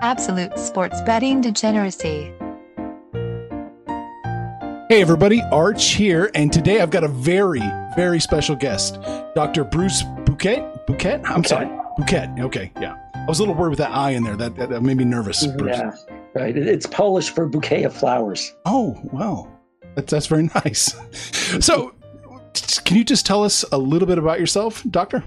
Absolute sports betting degeneracy. Hey, everybody, Arch here, and today I've got a very, very special guest, Dr. Bruce Bukiet. Bukiet? I'm Okay. sorry. Bukiet. Okay, yeah. I was a little worried with that I in there. That, that, that made me nervous. Bruce. Yeah, right. It's Polish for bouquet of flowers. Oh, wow. That's, that's very nice. So, can you just tell us a little bit about yourself, Doctor?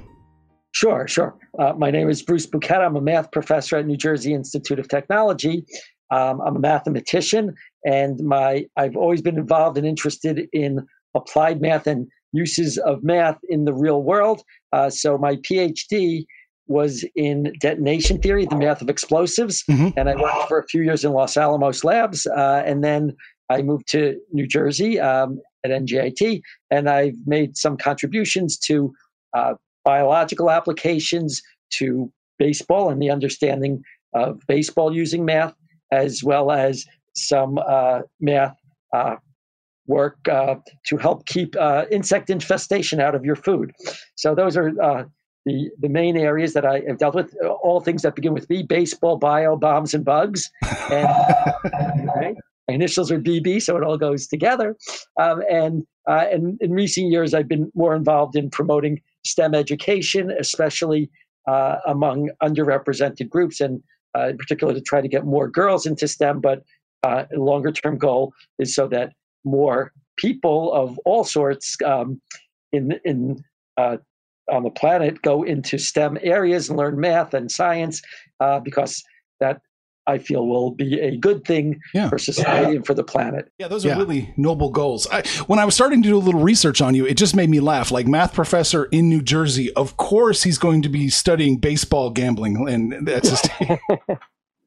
Sure, sure. Uh, my name is Bruce Bukiet. I'm a math professor at New Jersey Institute of Technology. Um, I'm a mathematician, and my I've always been involved and interested in applied math and uses of math in the real world. Uh, so my PhD was in detonation theory, the math of explosives, Mhm. and I worked for a few years in Los Alamos Labs, uh, and then I moved to New Jersey um, at NJIT, and I've made some contributions to uh, biological applications to baseball and the understanding of baseball using math, as well as some uh, math uh, work uh, to help keep uh, insect infestation out of your food. So those are uh, the the main areas that I have dealt with. All things that begin with B: baseball, bio, bombs, and bugs. And right? my initials are BB, so it all goes together. Um, and uh, and in recent years, I've been more involved in promoting STEM education, especially uh, among underrepresented groups, and uh, in particular to try to get more girls into STEM. But uh, longer term goal is so that more people of all sorts um, in in uh, on the planet go into STEM areas and learn math and science, uh, because that I feel will be a good thing Yeah. for society and for the planet. Yeah, those are Yeah. really noble goals. I, when I was starting to do a little research on you, it just made me laugh. Like math professor in New Jersey, of course he's going to be studying baseball gambling, and that's just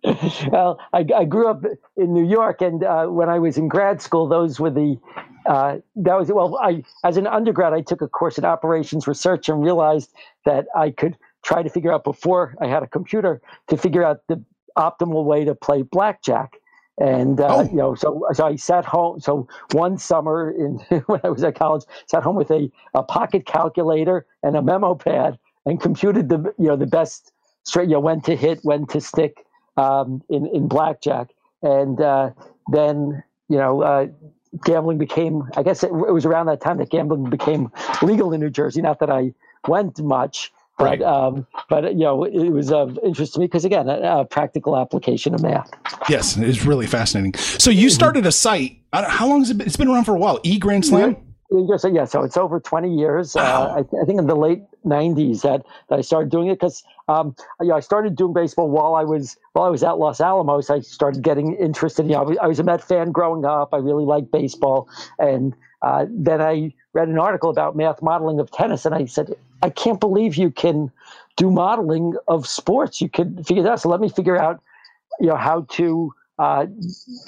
well, I, I grew up in New York, and uh, when I was in grad school, those were the uh, that was well. I as an undergrad, I took a course in operations research and realized that I could try to figure out before I had a computer to figure out the optimal way to play blackjack. And uh, Oh. you know, so so I sat home. So one summer in when I was at college, sat home with a, a pocket calculator and a memo pad and computed the you know the best straight you know when to hit, when to stick um, in in blackjack, and uh, then you know uh, gambling became. I guess it, it was around that time that gambling became legal in New Jersey. Not that I went much, but Right. um, but you know it was of interest to me because again, a, a practical application of math. yes, it's really fascinating. So you started a site. How long has it been? It's been around for a while. E Grand Slam. You yeah, so it's over 20 years. Uh, I, th- I think in the late 90s that, that I started doing it because um, yeah, I started doing baseball while I was while I was at Los Alamos. I started getting interested. You know, I was, I was a Met fan growing up. I really liked baseball, and uh, then I read an article about math modeling of tennis, and I said, I can't believe you can do modeling of sports. You can figure that. out. So let me figure out, you know, how to uh,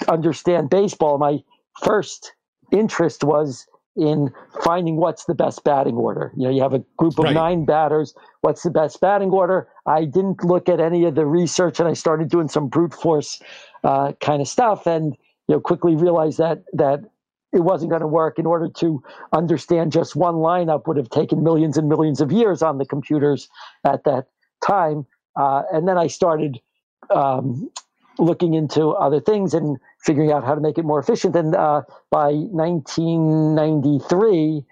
understand baseball. My first interest was in finding what's the best batting order. You know, you have a group of Right. nine batters. What's the best batting order? I didn't look at any of the research, and I started doing some brute force uh, kind of stuff, and you know, quickly realized that that it wasn't going to work. In order to understand just one lineup, would have taken millions and millions of years on the computers at that time. Uh, and then I started um, looking into other things and figuring out how to make it more efficient. And uh, by 1993,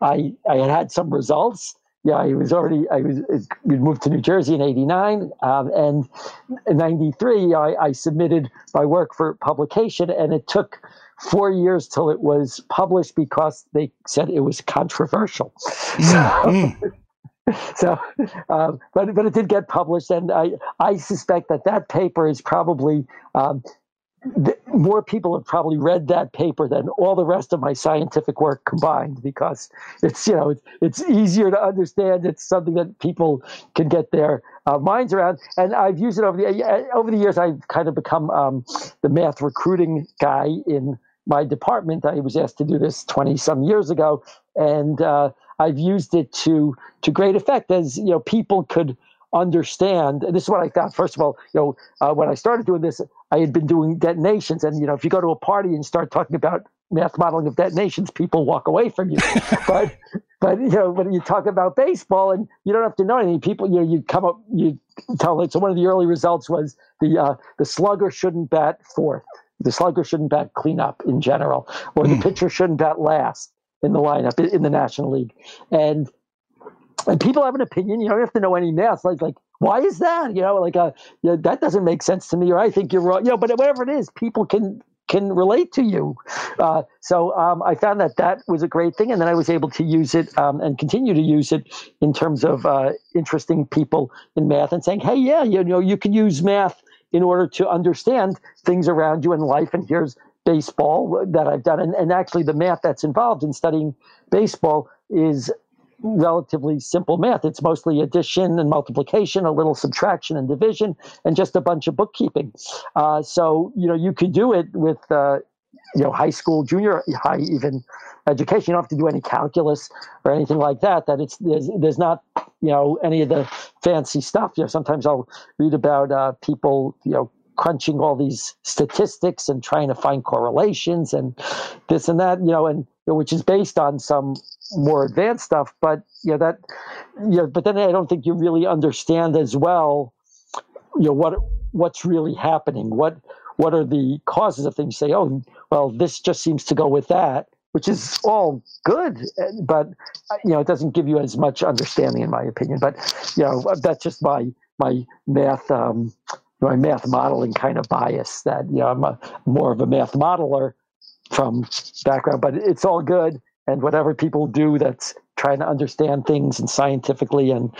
I I had had some results. Yeah, I was already I was we moved to New Jersey in '89, um, and in '93 I, I submitted my work for publication, and it took four years till it was published because they said it was controversial. Mm. so um, but but it did get published and i i suspect that that paper is probably um, th- more people have probably read that paper than all the rest of my scientific work combined because it's you know it's, it's easier to understand. It's something that people can get their uh, minds around. And i've used it over the uh, over the years i've kind of become um, the math recruiting guy in my department. I was asked to do this 20 some years ago. And uh, I've used it to to great effect as you know people could understand. And this is what I thought. First of all, you know, uh, when I started doing this, I had been doing detonations, and you know, if you go to a party and start talking about math modeling of detonations, people walk away from you. but but you know when you talk about baseball and you don't have to know anything, people you know you come up you tell it. So one of the early results was the uh, the slugger shouldn't bat fourth. The slugger shouldn't bat cleanup in general, or the pitcher shouldn't bat last in the lineup in the National League. And and people have an opinion. You don't have to know any math. Like like why is that? You know, like uh, you know, that doesn't make sense to me, or I think you're wrong. You know, but whatever it is, people can can relate to you. Uh, so um, I found that that was a great thing, and then I was able to use it um, and continue to use it in terms of uh, interesting people in math and saying, hey, yeah, you know, you can use math in order to understand things around you in life, and here's baseball that I've done, and, and actually the math that's involved in studying baseball is relatively simple math. It's mostly addition and multiplication, a little subtraction and division, and just a bunch of bookkeeping. Uh, so you know you could do it with uh, you know high school, junior high, even education. You don't have to do any calculus or anything like that. That it's there's, there's not you know any of the fancy stuff. You know sometimes I'll read about uh, people you know crunching all these statistics and trying to find correlations and this and that, you know, and which is based on some more advanced stuff. But you know that, you know, but then I don't think you really understand as well, you know, what what's really happening. What what are the causes of things? You say, oh, well, this just seems to go with that, which is all good, but you know, it doesn't give you as much understanding, in my opinion. But you know, that's just my my math um, my math modeling kind of bias that you know I'm a, more of a math modeler from background, but it's all good. And whatever people do that's trying to understand things and scientifically and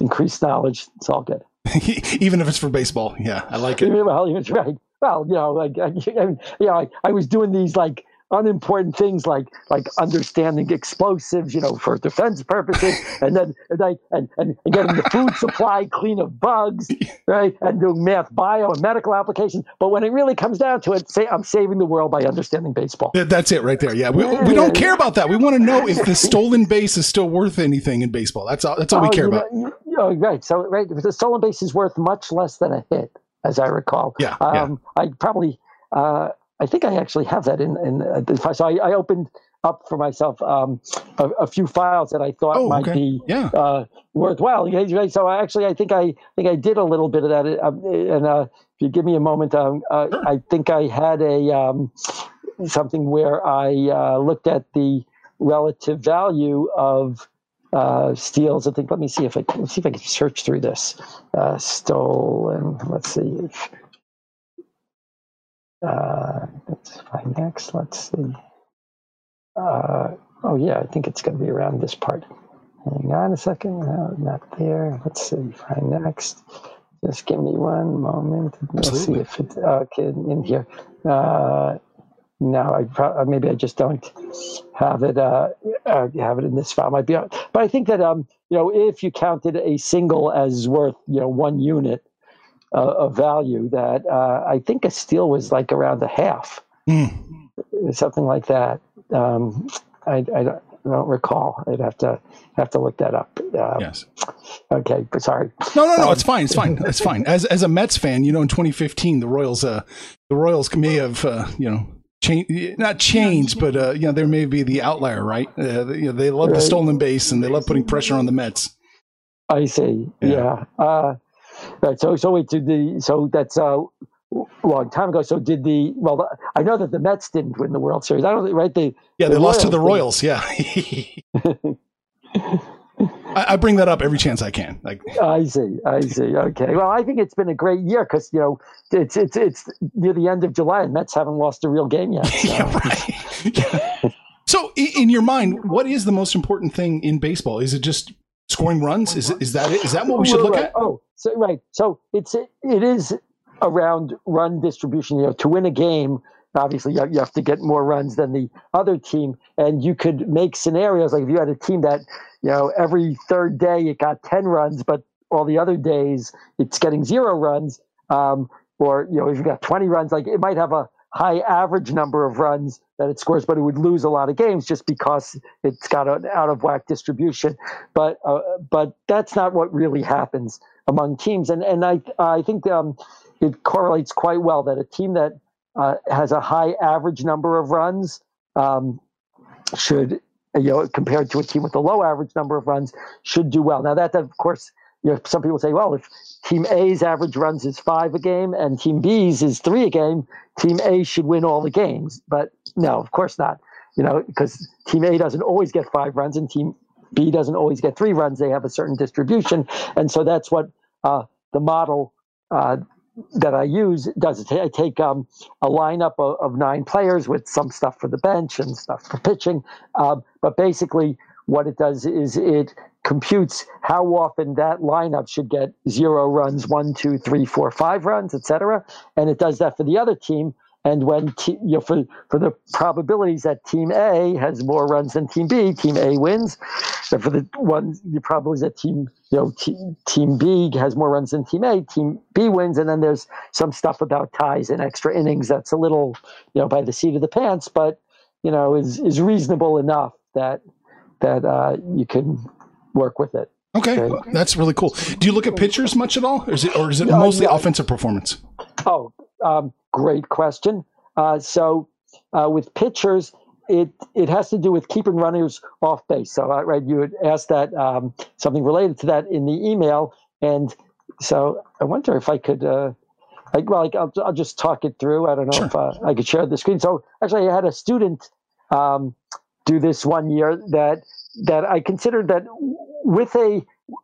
increase knowledge, it's all good. even if it's for baseball, yeah, I like it. Well, right. Well, you know, like I, I, you know, I, I was doing these like unimportant things like like understanding explosives, you know, for defense purposes, and then and, I, and, and getting the food supply clean of bugs, right, and doing math, bio, and medical applications. But when it really comes down to it, say I'm saving the world by understanding baseball. That's it, right there. Yeah, we, we don't care about that. We want to know if the stolen base is still worth anything in baseball. That's all. That's all we oh, care you know, about. You know, right. So right, the stolen base is worth much less than a hit, as I recall. Yeah. Um, yeah. I probably. Uh, I think I actually have that in in uh, the file. So I, I opened up for myself um, a, a, few files that I thought oh, might okay. be yeah. uh, worthwhile. So I actually I think I think I did a little bit of that. Um, and uh, if you give me a moment, um, uh, sure. I think I had a um, something where I uh, looked at the relative value of uh, steals. I think. Let me see if I let's see if I can search through this. stolen. Let's see. If, uh, let's find next. Let's see. Uh, oh yeah, I think it's going to be around this part. Hang on a second. No, not there. Let's see. Find next. Just give me one moment. Let's see if it's okay in here. Uh, no, I pro- uh, maybe I just don't have it. Uh, uh, have it in this file. Might be, but I think that um, you know, if you counted a single as worth you know one unit, of value that uh, I think a steal was like around a half, mm. something like that. Um, I, I, don't, I, don't, recall. I'd have to have to look that up. Um, yes. Okay, but sorry. No, no, no. Um, it's fine. It's fine. It's fine. As as a Mets fan, you know, in 2015, the Royals, uh, the Royals may have, uh, you know. Change, not change, but uh, you know there may be the outlier, right? Uh, you know, they love right. the stolen base and they love putting pressure on the Mets. I see. Yeah. yeah. Uh, Right. So so it did the so that's uh, a long time ago. So did the well? I know that the Mets didn't win the World Series. I don't think right. They yeah, they the lost to the Royals. Yeah. I, I, bring that up every chance I can. Like I see, I see. Okay. Well, I think it's been a great year because you know it's it's it's near the end of July and Mets haven't lost a real game yet. So. yeah, right. so, in your mind, what is the most important thing in baseball? Is it just scoring runs? Is is that it? Is that what we should look right. at? Oh, so right. So it's it is around run distribution. You know, to win a game, obviously you have to get more runs than the other team, and you could make scenarios like if you had a team that you know every third day it got ten runs, but all the other days it's getting zero runs. Um, or you know, if you got 20 runs, like it might have a high average number of runs that it scores, but it would lose a lot of games just because it's got an out of whack distribution. But uh, but that's not what really happens among teams, and and I I think um, it correlates quite well that a team that uh, has a high average number of runs um, should you know compared to a team with a low average number of runs should do well. Now that of course you know some people say well if team A's average runs is five a game and team B's is three a game, team A should win all the games. But no, of course not. You know because team A doesn't always get five runs and team B doesn't always get three runs. They have a certain distribution, and so that's what uh, the model uh, that I use does. it. I take um, a lineup of, of, nine players with some stuff for the bench and stuff for pitching, uh, but basically what it does is it computes how often that lineup should get zero runs, one, two, three, four, five runs, etc. And it does that for the other team and when te- you know, for for the probabilities that Team A has more runs than Team B, Team A wins. And for the ones the probabilities that Team you know t- Team B has more runs than Team A, Team B wins. And then there's some stuff about ties and extra innings that's a little you know by the seat of the pants, but you know is is reasonable enough that that uh, you can work with it. Okay, okay, that's really cool. Do you look at pitchers much at all, or is it or is it mostly uh, offensive performance? Oh, um, great question. Uh, so uh, with pitchers, it it has to do with keeping runners off base. So uh, right, you had asked that um, something related to that in the email, and so I wonder if I could. Uh, I, well, I'll, I'll just talk it through. I don't know sure. if uh, I could share the screen. So actually, I had a student um, do this one year that that I considered that with a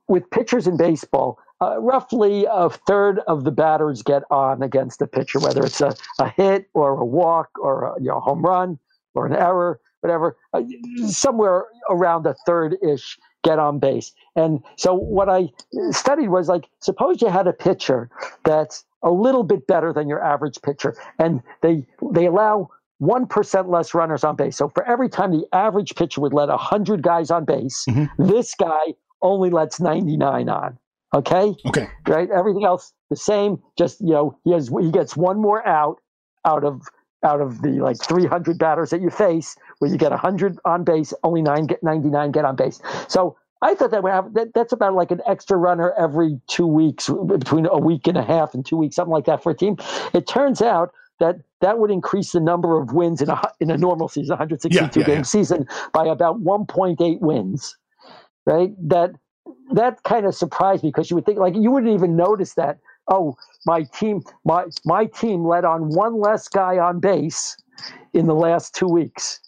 with pitchers in baseball, uh, roughly a third of the batters get on against the pitcher, whether it's a, a hit or a walk or a you know, home run or an error, whatever. Uh, somewhere around a third ish get on base. And so what I studied was like, suppose you had a pitcher that's a little bit better than your average pitcher, and they they allow 1% less runners on base. So for every time the average pitcher would let 100 guys on base, mm-hmm. this guy only lets 99 on. Okay. Okay. Right. Everything else the same. Just you know, he has he gets one more out out of out of the like 300 batters that you face, where you get 100 on base, only nine get 99 get on base. So I thought that would have that, that's about like an extra runner every two weeks, between a week and a half and two weeks, something like that for a team. It turns out that that would increase the number of wins in a in a normal season, 162 yeah, yeah, game yeah. season, by about 1.8 wins. Right. That that kind of surprised me because you would think like you wouldn't even notice that. Oh, my team, my my team let on one less guy on base in the last two weeks.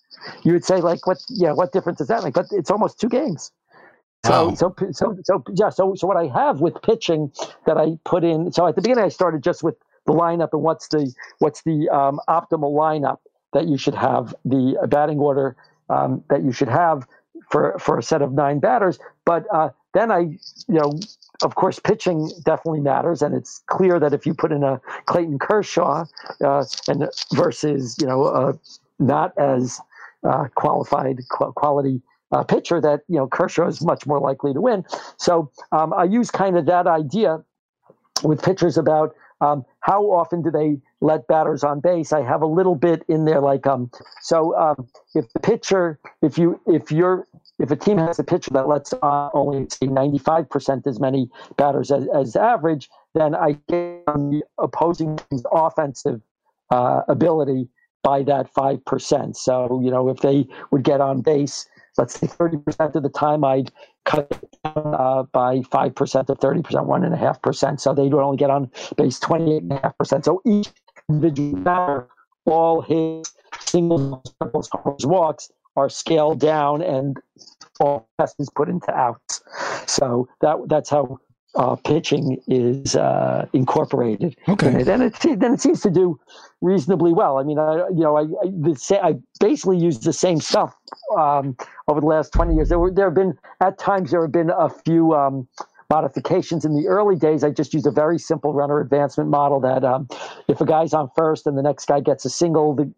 You would say like, what? Yeah, what difference does that make? But it's almost two games. So, wow. so, so, so, yeah. So, so what I have with pitching that I put in. So at the beginning, I started just with the lineup and what's the what's the um, optimal lineup that you should have, the batting order um, that you should have for for a set of nine batters. But uh, then I, you know, of course, pitching definitely matters, and it's clear that if you put in a Clayton Kershaw uh, and versus you know a not as uh, qualified qu- quality uh, pitcher, that you know Kershaw is much more likely to win. So um, I use kind of that idea with pitchers about um, how often do they let batters on base? I have a little bit in there, like um. So um, if the pitcher, if you if you're if a team has a pitcher that lets on only say 95% as many batters as, as average, then I get the opposing team's offensive uh, ability by that 5%. So, you know, if they would get on base, let's say 30% of the time, I'd cut down uh, by 5% to 30%, 1.5%. So they would only get on base 28.5%. So each individual batter, all his singles, triples, walks, are scaled down and all test is put into outs. So that that's how uh, pitching is uh, incorporated. Okay, and it, it, then it seems to do reasonably well. I mean, I you know I I, the, I basically used the same stuff um, over the last twenty years. There were there have been at times there have been a few. Um, modifications in the early days i just used a very simple runner advancement model that um, if a guy's on first and the next guy gets a single the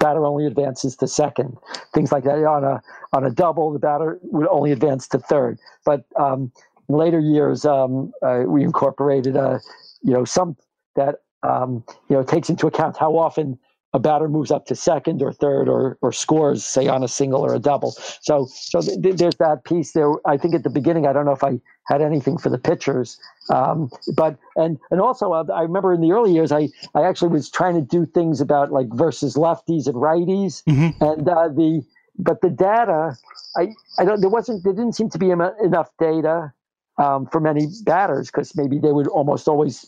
batter only advances to second. Things like that. On a on a double, the batter would only advance to third. But um, in later years, um, uh, we incorporated a uh, you know some that um, you know takes into account how often a batter moves up to second or third or or scores, say on a single or a double. So so th- there's that piece there. I think at the beginning, I don't know if I had anything for the pitchers, um, but and and also uh, I remember in the early years, I I actually was trying to do things about like versus lefties and righties, Mhm. and uh, the but the data, I I don't there wasn't there didn't seem to be enough data. Um, for many batters, because maybe they would almost always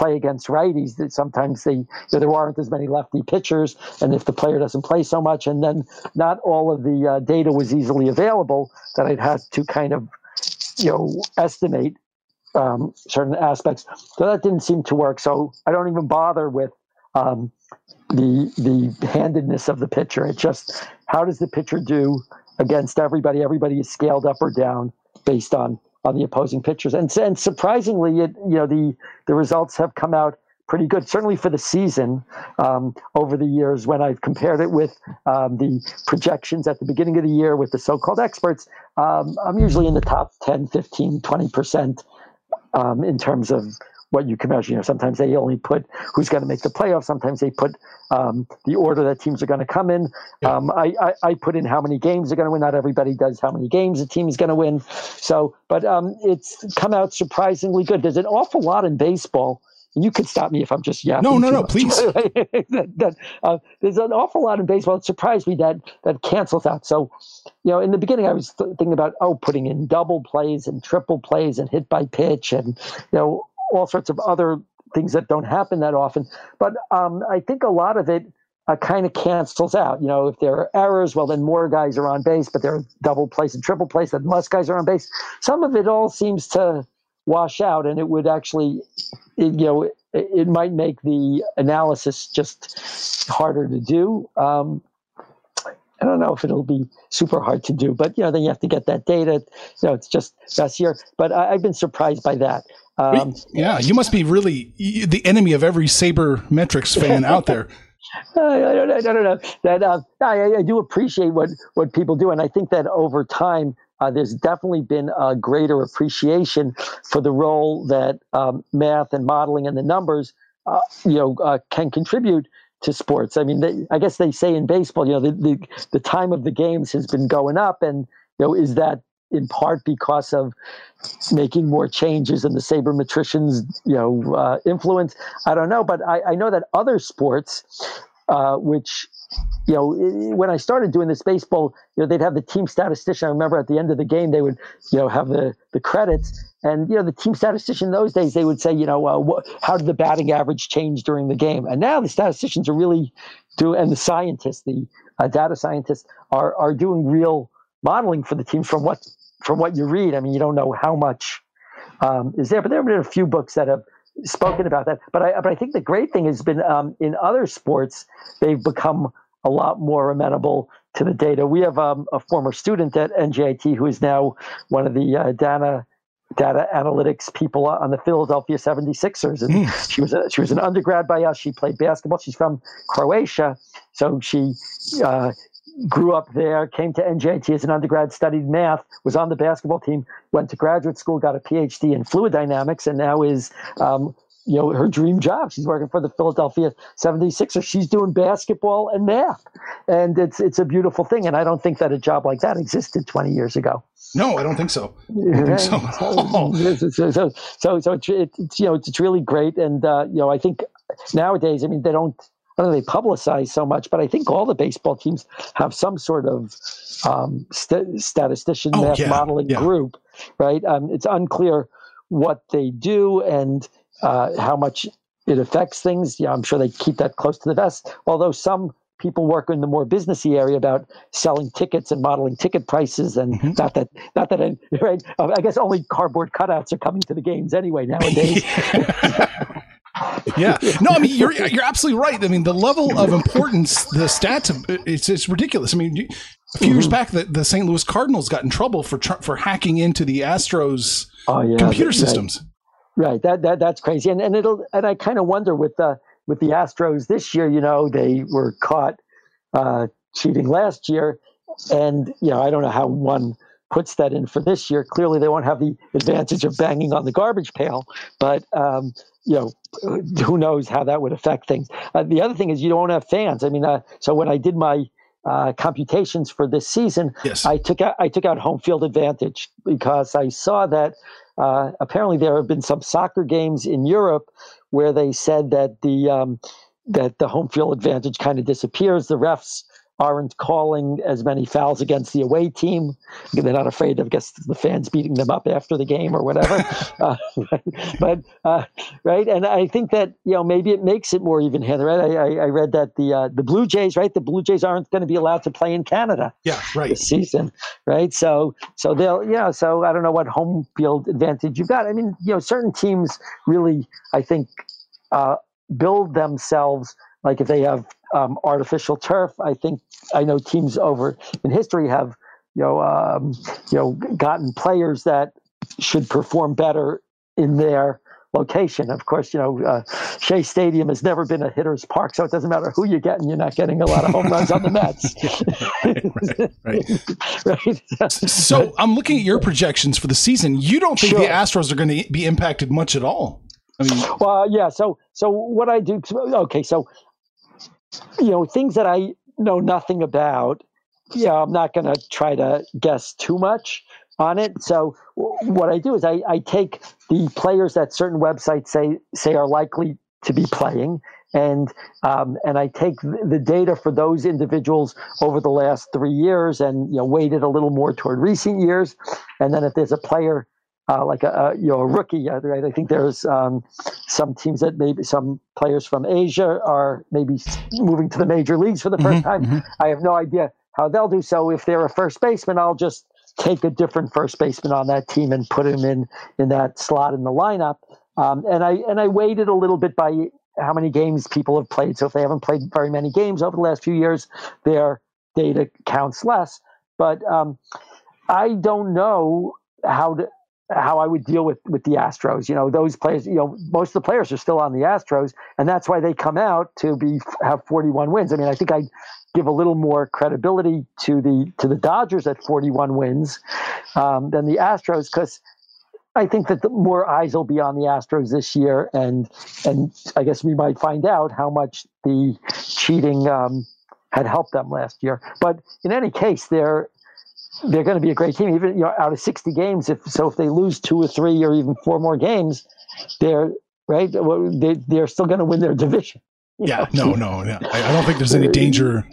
play against righties that sometimes they you know, there aren't as many lefty pitchers and if the player doesn't play so much and then not all of the uh, data was easily available that i'd had to kind of you know estimate um, certain aspects. So that didn't seem to work so i don't even bother with um, the the handedness of the pitcher. It's just how does the pitcher do against everybody? Everybody is scaled up or down based on on the opposing pitchers and, and surprisingly it you know the the results have come out pretty good, certainly for the season um, over the years when I've compared it with um, the projections at the beginning of the year with the so called experts. Um, I'm usually in the top 10, 15, 20% um, in terms of what you can measure. You know, sometimes they only put who's going to make the playoffs. Sometimes they put um, the order that teams are going to come in. Yeah. Um, I, I, I put in how many games they're going to win. Not everybody does how many games a team is going to win. So, but um, it's come out surprisingly good. There's an awful lot in baseball. And you could stop me if I'm just yapping. No, no, no, much. please. that, that, uh, there's an awful lot in baseball. It surprised me that that cancels out. So, you know, in the beginning, I was th- thinking about oh, putting in double plays and triple plays and hit by pitch and you know all sorts of other things that don't happen that often. But um, I think a lot of it uh, kind of cancels out. You know, if there are errors, well, then more guys are on base, but there are double plays and triple plays, then less guys are on base. Some of it all seems to wash out, and it would actually, it, you know, it, it might make the analysis just harder to do. Um, I don't know if it'll be super hard to do, but you know, then you have to get that data. You know, it's just that's year. But I, I've been surprised by that. Um, yeah, you must be really the enemy of every sabermetrics fan out there. I, don't, I don't know that uh, I, I do appreciate what what people do, and I think that over time uh, there's definitely been a greater appreciation for the role that um, math and modeling and the numbers, uh, you know, uh, can contribute to sports. I mean, they, I guess they say in baseball, you know, the, the the time of the games has been going up, and you know, is that in part because of making more changes in the sabermetricians, you know, uh, influence? I don't know, but I, I know that other sports, uh, which you know, when I started doing this baseball, you know, they'd have the team statistician. I remember at the end of the game, they would, you know, have the, the credits. And, you know, the team statistician those days, they would say, you know, uh, what, how did the batting average change during the game? And now the statisticians are really do, and the scientists, the uh, data scientists are, are doing real modeling for the teams from what, from what you read. I mean, you don't know how much um, is there, but there have been a few books that have spoken about that. But I, but I think the great thing has been um, in other sports, they've become a lot more amenable to the data. We have um, a former student at NJIT who is now one of the uh, data data analytics people on the Philadelphia 76ers and she was a, she was an undergrad by us she played basketball she's from Croatia so she uh, grew up there came to NJIT as an undergrad studied math was on the basketball team went to graduate school got a PhD in fluid dynamics and now is um, you know her dream job she's working for the Philadelphia 76ers she's doing basketball and math and it's it's a beautiful thing and I don't think that a job like that existed 20 years ago No, I don't think so. Think so. So, so, so, so, so it's, it's, you know, it's, it's really great. And, uh, you know, I think nowadays, I mean, they don't, I don't know, they publicize so much, but I think all the baseball teams have some sort of um, st- statistician Oh, math yeah, modeling yeah. group, right? Um, it's unclear what they do and uh, how much it affects things. Yeah, I'm sure they keep that close to the vest, although some people work in the more businessy area about selling tickets and modeling ticket prices and Mm-hmm. not that not that I, right I guess only cardboard cutouts are coming to the games anyway nowadays yeah. No, I mean you're you're absolutely right. I mean the level of importance, the stats, it's it's ridiculous. I mean, you- a few years back, the, the St. Louis Cardinals got in trouble for tr- for hacking into the Astros oh yeah computer right, systems. right that, that that's crazy and and it'll and I kind of wonder with the with the Astros this year you know they were caught uh, cheating last year and you know I don't know how one puts that in for this year. Clearly, they won't have the advantage of banging on the garbage pail, but um, you know, who knows how that would affect things. Uh, the other thing is you don't have fans. I mean, uh, so when I did my uh, computations for this season, Yes. I took out I took out home field advantage because I saw that uh, apparently there have been some soccer games in Europe where they said that the um, that the home field advantage kind of disappears. The refs aren't calling as many fouls against the away team. They're not afraid of, I guess, the fans beating them up after the game or whatever. uh, but uh, right, and I think that you know maybe it makes it more even-handed. Right, I, I, I read that the uh, the Blue Jays, right, the Blue Jays aren't going to be allowed to play in Canada Yeah, right. this season, right? So, so they'll, yeah. So I don't know what home field advantage you've got. I mean, you know, certain teams really, I think, uh, build themselves like if they have um, artificial turf. I think I know teams over in history have, you know, um, you know, gotten players that should perform better in their location. Of course, you know, uh, Shea Stadium has never been a hitter's park, so it doesn't matter who you get, and you're not getting a lot of home runs on the Mets. right, right? So I'm looking at your projections for the season. You don't think the Astros are going to be impacted much at all? I mean, Well, yeah. So, so what I do? Okay, so you know things that I know nothing about. Yeah, I'm not going to try to guess too much on it. So, what I do is I, I take the players that certain websites say say are likely to be playing, and um, and I take th- the data for those individuals over the last three years, and you know weight it a little more toward recent years, and then if there's a player uh, like a, a you know a rookie, right? I think there's um, some teams that maybe some players from Asia are maybe moving to the major leagues for the 1st Mhm, time. mhm. I have no idea how they'll do. So if they're a first baseman, I'll just take a different first baseman on that team and put him in in that slot in the lineup. Um, and I and I weighted a little bit by how many games people have played. So if they haven't played very many games over the last few years, their data counts less. But um, I don't know how to how I would deal with with the Astros. You know, those players. You know, most of the players are still on the Astros, and that's why they come out to be have 41 wins. I mean, I think I give a little more credibility to the to the Dodgers at 41 wins um, than the Astros because. I think that the more eyes will be on the Astros this year, and and I guess we might find out how much the cheating um, had helped them last year. But in any case, they're they're going to be a great team. Even you know, out of sixty games, if so, if they lose two or three or even four more games, they're right. They they're still going to win their division. yeah, know? no, no, no. I, I don't think there's any danger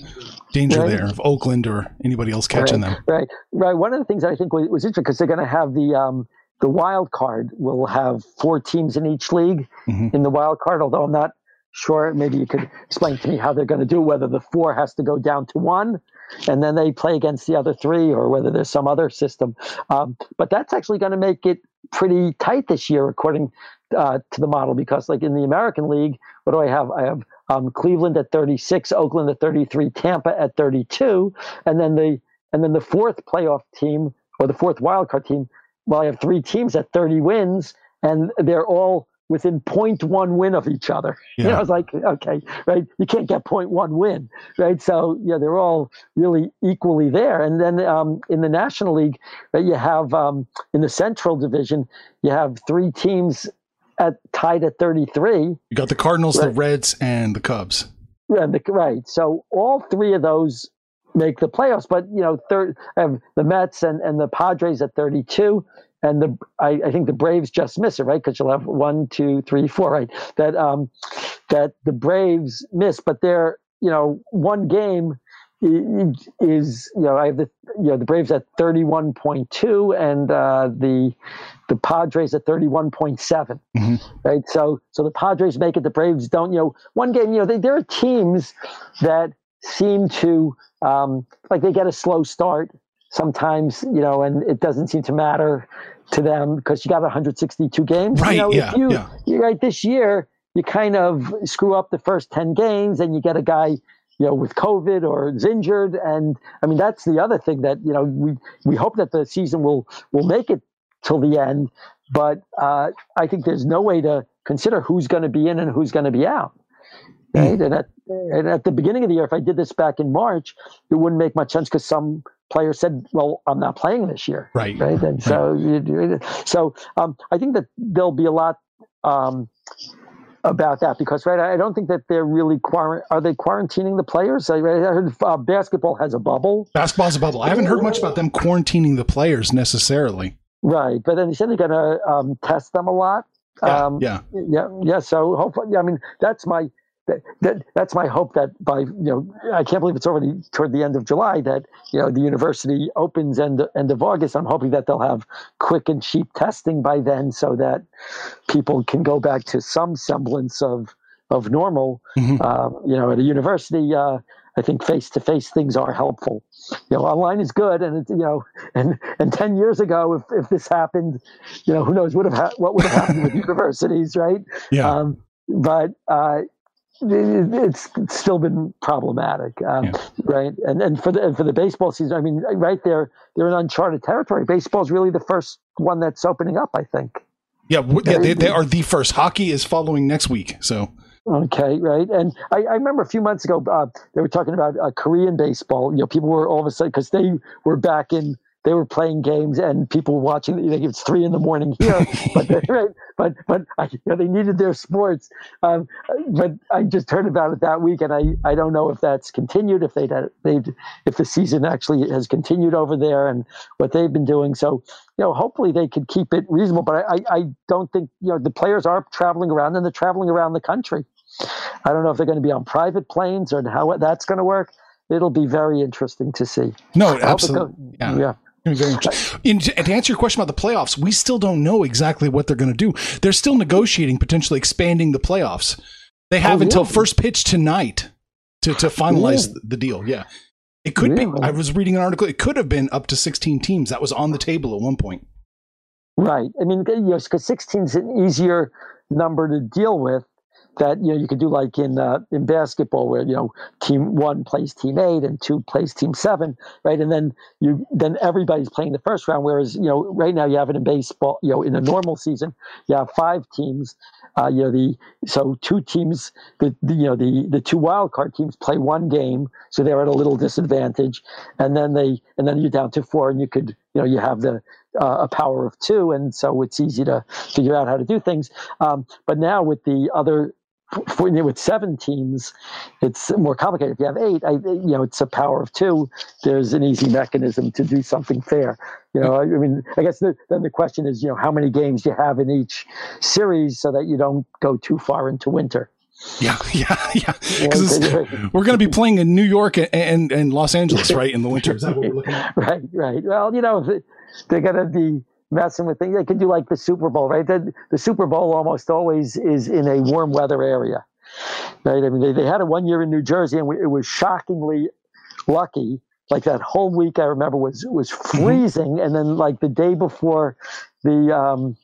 danger Right. there of Oakland or anybody else catching them. Right, right. One of the things I think was, was interesting because they're going to have the um, the wild card. will have four teams in each league Mhm. in the wild card. Although I'm not sure. Maybe you could explain to me how they're going to do. Whether the four has to go down to one, and then they play against the other three, or whether there's some other system. Um, but that's actually going to make it pretty tight this year, according uh, to the model. Because like in the American League, what do I have? I have um, Cleveland at 36, Oakland at 33, Tampa at 32, and then the and then the fourth playoff team or the fourth wildcard team. Well, I have three teams at 30 wins, and they're all within 0.1 win of each other. You know, I was like, okay, right? You can't get 0.1 win, right? So yeah, they're all really equally there. And then um, in the National League, right, you have um, in the Central Division, you have three teams at tied at 33. You got the Cardinals, the Reds, and the Cubs. And the, right. So all three of those make the playoffs. But you know, third have the Mets and, and the Padres at 32, and the I, I think the Braves just miss it, right? Because you'll have one, two, three, four, right? That um that the Braves miss, but they're you know one game is you know I have the you know the Braves at 31.2 and uh, the the Padres at 31.7 Mhm. right? So so the Padres make it, the Braves don't. You know, one game, you know, they, there are teams that seem to um, like they get a slow start sometimes, you know, and it doesn't seem to matter to them because you got 162 games. Right, You know, yeah, if you, yeah. you're right this year, you kind of screw up the first 10 games and you get a guy you know, with COVID or is injured, and I mean that's the other thing that you know we we hope that the season will will make it till the end, but uh, I think there's no way to consider who's going to be in and who's going to be out. Right, and at and at the beginning of the year, if I did this back in March, it wouldn't make much sense because some players said, "Well, I'm not playing this year." Right. Right. And so, you, so um, I think that there'll be a lot um, about that because, right, I don't think that they're really quarant- are they quarantining the players? I, I heard uh, basketball has a bubble. Basketball's a bubble. I haven't heard much about them quarantining the players necessarily. Right, but then they said they're going to um, test them a lot. Yeah, Um, yeah. yeah, yeah. So hopefully, I mean, that's my that, that that's my hope that by you know I can't believe it's already toward the end of July that you know the university opens end end of August. I'm hoping that they'll have quick and cheap testing by then, so that people can go back to some semblance of of normal. Mhm. Uh, you know, at a university, uh, I think face to face things are helpful. You know, online is good, and it's you know, and and ten years ago, if if this happened, you know, who knows would have ha- what would have happened with universities, right? Yeah. Um, but uh, it's still been problematic, um, Yeah. right? And and for the and for the baseball season, I mean, right there, they're in uncharted territory. Baseball is really the first one that's opening up, I think. yeah. w- yeah they, they are the first. Hockey is following next week. So Okay, right. And I, I remember a few months ago, uh, they were talking about uh, Korean baseball. You know, people were all of a sudden because they were back in, they were playing games, and people were watching. You know, it's three in the morning here, but they, right, but but I, you know, they needed their sports. Um, but I just heard about it that week, and I, I don't know if that's continued, if they they if the season actually has continued over there, and what they've been doing. So you know, hopefully they could keep it reasonable. But I, I, I don't think you know the players are traveling around, and they're traveling around the country. I don't know if they're going to be on private planes or how that's going to work. It'll be very interesting to see. no, I hope it absolutely. goes- Yeah. yeah. Gonna Very interesting. And to answer your question about the playoffs, we still don't know exactly what they're going to do. They're still negotiating potentially expanding the playoffs. They have Oh, until first pitch tonight to, to finalize Really? the deal. Yeah. It could be. I was reading an article. It could have been up to 16 teams. That was on the table at one point. Right. I mean, you know, because 16 is an easier number to deal with. That you know you could do like in uh, in basketball where you know team one plays team eight and two plays team seven, right? And then you then everybody's playing the first round. Whereas you know right now you have it in baseball. You know in a normal season you have five teams. Uh, you know the so two teams the, the you know the the two wild card teams play one game, so they're at a little disadvantage, and then they and then you're down to four, and you could you know you have the uh, a power of two, and so it's easy to figure out how to do things. Um, but now with the other, for, with seven teams, it's more complicated. If you have eight, I, you know, it's a power of two. There's an easy mechanism to do something fair. You know, I, I mean, I guess the, then the question is, you know, how many games you have in each series so that you don't go too far into winter. Yeah, yeah, yeah. Because we're going to be playing in New York and, and, and Los Angeles, right, in the winter. Is that what we're looking at? right, right. Well, you know, they're going to be messing with things. They could do like the Super Bowl, right? The, the Super Bowl almost always is in a warm weather area, right? I mean, they, they had it one year in New Jersey, and we, it was shockingly lucky. Like that whole week, I remember was was freezing, and then like the day before the um,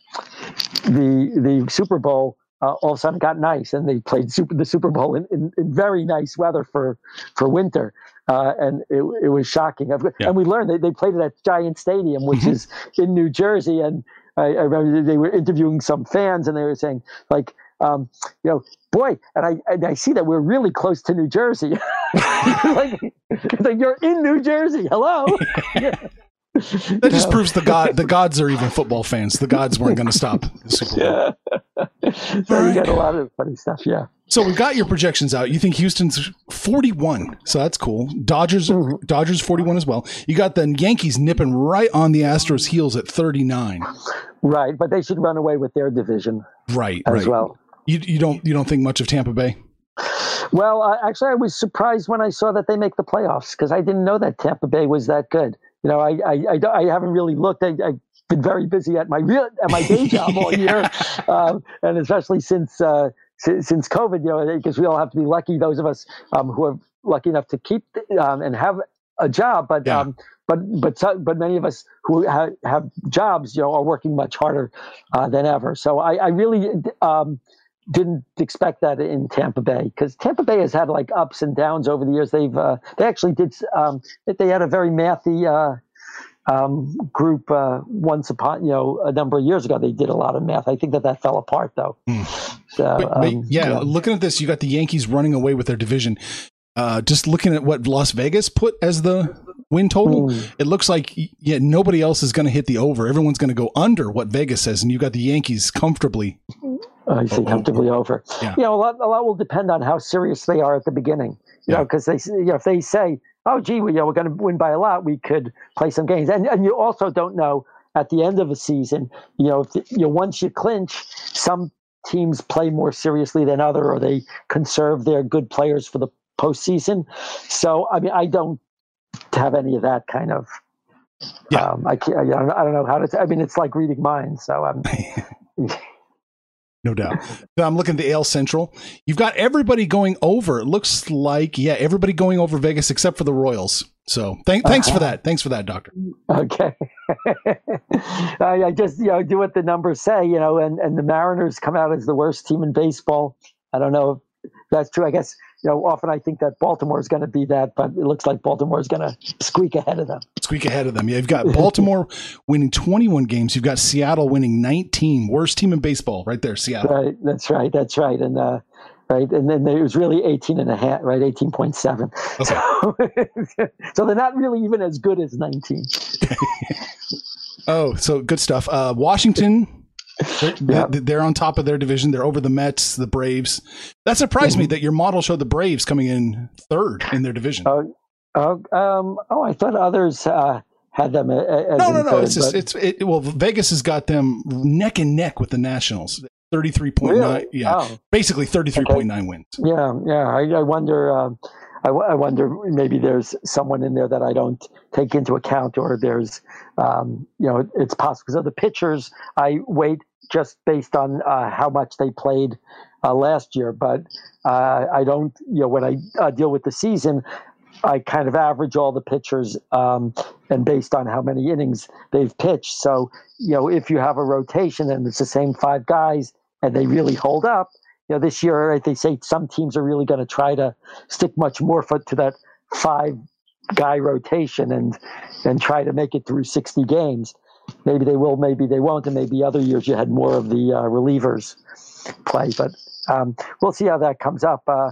the the Super Bowl, uh, all of a sudden it got nice, and they played super, the Super Bowl in, in, in very nice weather for for winter, uh, and it, it was shocking. Yeah. And we learned they, they played it at Giant Stadium, which is in New Jersey, and I, I remember they were interviewing some fans, and they were saying like, um, you know, boy, and I and I see that we're really close to New Jersey. like, like you're in New Jersey. Hello. That just proves the god the gods are even football fans. The gods weren't going to stop the Super Bowl. Yeah. so you got a lot of funny stuff. Yeah. So we've got your projections out. You think Houston's 41. So that's cool. Dodgers Mhm. Dodgers 41 as well. You got the Yankees nipping right on the Astros heels at 39. Right, but they should run away with their division Right, as right. well. You you don't you don't think much of Tampa Bay? Well, uh, actually, I was surprised when I saw that they make the playoffs because I didn't know that Tampa Bay was that good. You know, I I, I, I haven't really looked. I, I've been very busy at my real at my day job all year, um, and especially since uh, since, since COVID. You know, because we all have to be lucky. Those of us um, who are lucky enough to keep um, and have a job, but Yeah. um, but but but many of us who ha- have jobs, you know, are working much harder uh, than ever. So I, I really um, didn't expect that in Tampa Bay because Tampa Bay has had like ups and downs over the years. They've uh, they actually did um, they had a very mathy uh, um, group uh, once upon you know a number of years ago. They did a lot of math. I think that that fell apart though. Hmm. So, But- but um, yeah, looking at this, you got the Yankees running away with their division. Uh, just looking at what Las Vegas put as the win total, Hmm. it looks like yeah nobody else is going to hit the over. Everyone's going to go under what Vegas says, and you got the Yankees comfortably. I see Oh, comfortably over. yeah. You know, a lot, a lot will depend on how serious they are at the beginning. You know, because they, you know, if they say, "Oh, gee, we, you know, we're going to win by a lot," we could play some games, and and you also don't know at the end of a season. You know, if the, you know, once you clinch, some teams play more seriously than other, or they conserve their good players for the postseason. So, I mean, I don't have any of that kind of. Yeah. Um, I can't. I don't, I don't know how to. I mean, it's like reading minds. So I'm. No doubt. I'm looking at the AL Central. You've got everybody going over. It looks like, yeah, everybody going over Vegas except for the Royals. So thank, thanks for Uh-huh. that. Thanks for that, Doctor. Okay. I, I just you know do what the numbers say, you know, and, and the Mariners come out as the worst team in baseball. I don't know if that's true. I guess you know often I think that Baltimore is going to be that, but it looks like Baltimore is going to squeak ahead of them. Squeak ahead of them. Yeah, you've got Baltimore winning 21 games. You've got Seattle winning 19. Worst team in baseball right there, Seattle. Right. That's right. That's right. And uh, right, and then it was really 18 and a half, right? 18.7. So, so they're not really even as good as 19. Oh, so good stuff. Uh, Washington, they're, Yeah. they're on top of their division. They're over the Mets, the Braves. That surprised me that your model showed the Braves coming in third in their division. Oh, oh, um, oh, I thought others uh, had them as no, no, no. third, It's just it's it, well, Vegas has got them neck and neck with the Nationals. Thirty three point nine. Really? Yeah, Oh. basically thirty three point nine wins. Yeah, yeah. I, I wonder. Um, I, w- I wonder maybe there's someone in there that I don't take into account, or there's, um, you know, it's possible of the pitchers. I wait just based on uh, how much they played uh, last year, but uh, I don't. You know, when I uh, deal with the season, I kind of average all the pitchers um, and based on how many innings they've pitched. So, you know, if you have a rotation and it's the same five guys and they really hold up, you know, this year right, they say some teams are really going to try to stick much more foot to that five guy rotation and and try to make it through 60 games. Maybe they will, maybe they won't, and maybe other years you had more of the uh, relievers play. But um, we'll see how that comes up. Uh,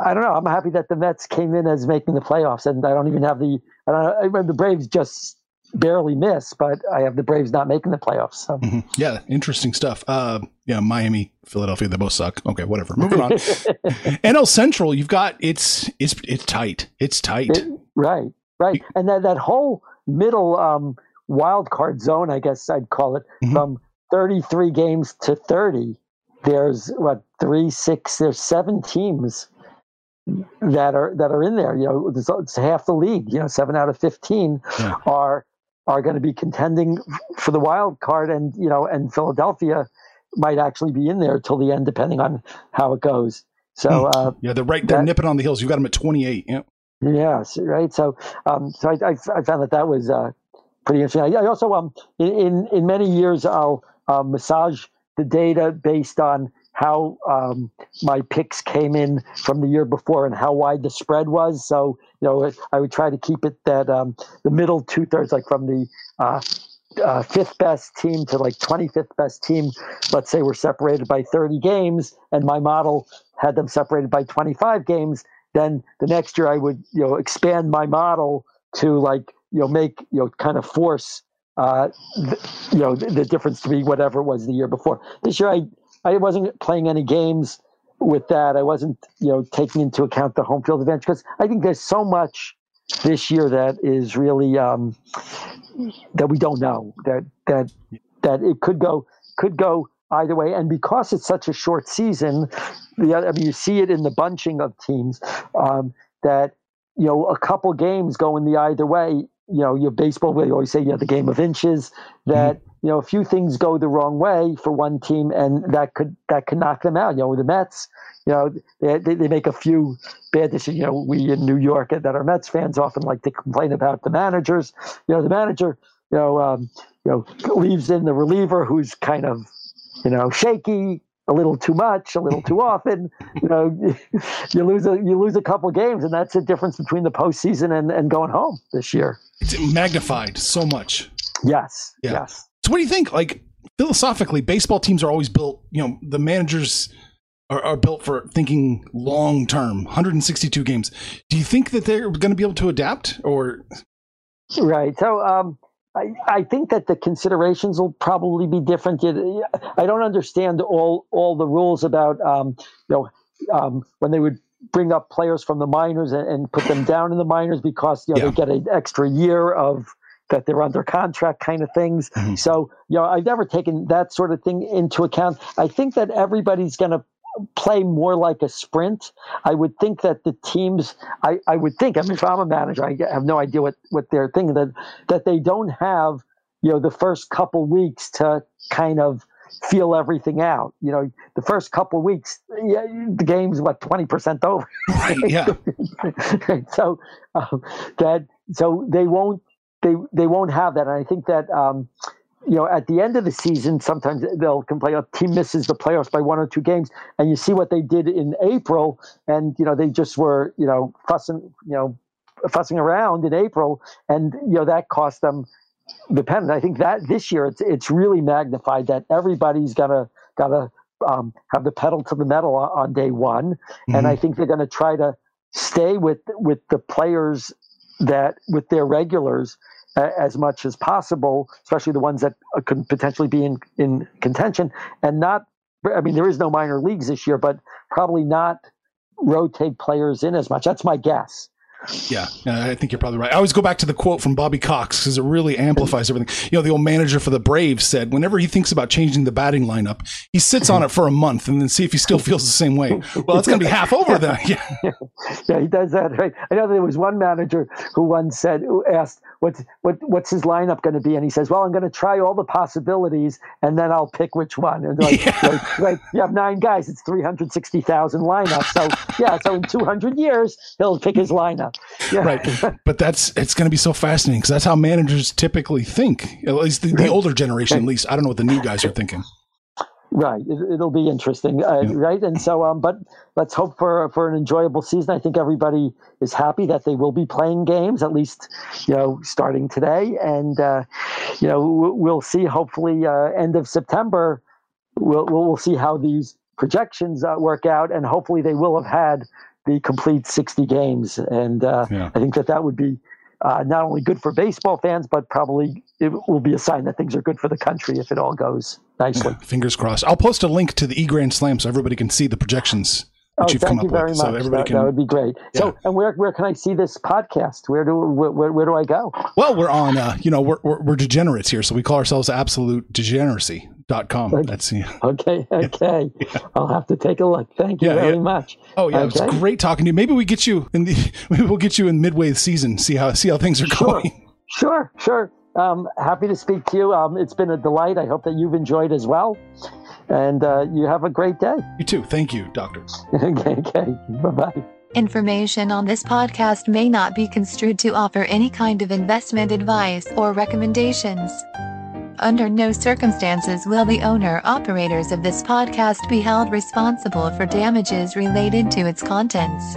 I don't know. I'm happy that the Mets came in as making the playoffs, and I don't even have the. I don't. The Braves just barely miss, but I have the Braves not making the playoffs. So. Mhm. Yeah, interesting stuff. Uh, yeah, Miami, Philadelphia, they both suck. Okay, whatever. Moving on. NL Central, you've got it's it's it's tight. It's tight. It- right, right, and that that whole middle um, wild card zone, I guess I'd call it, Mhm. from 33 games to 30. There's what three, six, there's seven teams that are that are in there. You know, it's, it's half the league. You know, seven out of 15 Yeah. are are going to be contending for the wild card, and you know, and Philadelphia might actually be in there till the end, depending on how it goes. So. Uh, yeah, they're right. They're that- nipping on the heels. You've got them at twenty eight. Yeah. Yes, right. So, um, so I, I, I found that that was uh, pretty interesting. I, I also, um, in, in in many years, I'll uh, massage the data based on how um, my picks came in from the year before and how wide the spread was. So, you know, I would try to keep it that um, the middle two thirds, like from the uh, uh, fifth best team to like 25th best team, let's say we're separated by 30 games, and my model had them separated by 25 games. Then the next year I would, you know, expand my model to like, you know, make, you know, kind of force, uh, th- you know, the, the difference to be whatever it was the year before. This year I, I wasn't playing any games with that. I wasn't, you know, taking into account the home field advantage because I think there's so much this year that is really um, that we don't know that that that it could go could go either way. And because it's such a short season, the I mean, you see it in the bunching of teams um, that you know a couple games go in the either way. You know, your baseball, we always say, you know, the game of inches. That you know, a few things go the wrong way for one team, and that could that could knock them out. You know, the Mets, you know, they, they, they make a few bad decisions. You know, we in New York that are Mets fans often like to complain about the managers. You know, the manager, you know, um, you know, leaves in the reliever who's kind of, you know, shaky, a little too much, a little too often. You know, you lose a you lose a couple games, and that's the difference between the postseason and, and going home this year. It's magnified so much. Yes, Yeah. yes. So what do you think? Like philosophically, baseball teams are always built. You know, the managers are, are built for thinking long term. 162 games. Do you think that they're going to be able to adapt, or Right. So um, I, I think that the considerations will probably be different. I don't understand all all the rules about um, you know um, when they would bring up players from the minors and, and, put them down in the minors because you know yeah. they get an extra year of that they're under contract kind of things. Mm-hmm. So you know I've never taken that sort of thing into account. I think that everybody's going to play more like a sprint. I would think that the teams, I, I would think, I mean, if I'm a manager, I have no idea what, what they're thinking, that, that they don't have, you know, the first couple weeks to kind of feel everything out. You know, the first couple weeks, yeah, the game's what, 20% over. Right, yeah. so um, that, so they won't, they, they won't have that. And I think that, um, you know, at the end of the season, sometimes they'll complain a team misses the playoffs by one or two games, and you see what they did in April, and you know they just were you know fussing you know fussing around in April, and you know that cost them the pennant. I think that this year it's it's really magnified that everybody's gotta gotta um, have the pedal to the metal on, on day one, mm-hmm. and I think they're going to try to stay with with the players that with their regulars as much as possible, especially the ones that could potentially be in, in contention, and not. I mean, there is no minor leagues this year, but probably not rotate players in as much. That's my guess. Yeah, I think you're probably right. I always go back to the quote from Bobby Cox because it really amplifies everything. You know, the old manager for the Braves said whenever he thinks about changing the batting lineup, he sits on it for a month and then see if he still feels the same way. Well, it's going to be half over then. Yeah. yeah, he does that. Right. I know there was one manager who once said, who asked, "What's what, what's his lineup going to be?" And he says, "Well, I'm going to try all the possibilities and then I'll pick which one." And like, yeah. like, like you have nine guys, it's 360,000 lineups. So yeah, so in 200 years he'll pick his lineup. Yeah. Right. But that's it's going to be so fascinating because that's how managers typically think. At least the, the older generation, at least. I don't know what the new guys are thinking. Right. It, will be interesting. Uh, yeah. Right. And so, um, but let's hope for for an enjoyable season. I think everybody is happy that they will be playing games at least, you know, starting today, and uh, you know we'll see. Hopefully, uh, end of September, we'll we'll see how these projections uh, work out, and hopefully they will have had the complete 60 games. And uh, yeah. I think that that would be uh, not only good for baseball fans, but probably it will be a sign that things are good for the country if it all goes nicely. Yeah, fingers crossed. I'll post a link to the E Grand Slam so everybody can see the projections. Oh, thank you very with. much. So everybody that, can, that would be great. Yeah. So, and where, where can I see this podcast? Where do where, where do I go? Well, we're on. Uh, you know, we're, we're, we're degenerates here, so we call ourselves Absolute Degeneracy dot com. That's yeah. Okay, okay. Yeah. I'll have to take a look. Thank you very much. Oh yeah, okay. it's great talking to you. Maybe we get you in the maybe we'll get you in midway season. See how see how things are going. Sure, sure. Um, happy to speak to you. Um, it's been a delight. I hope that you've enjoyed as well. And uh, you have a great day. You too. Thank you, Doctor. okay, okay. Bye bye. Information on this podcast may not be construed to offer any kind of investment advice or recommendations. Under no circumstances will the owner operators of this podcast be held responsible for damages related to its contents.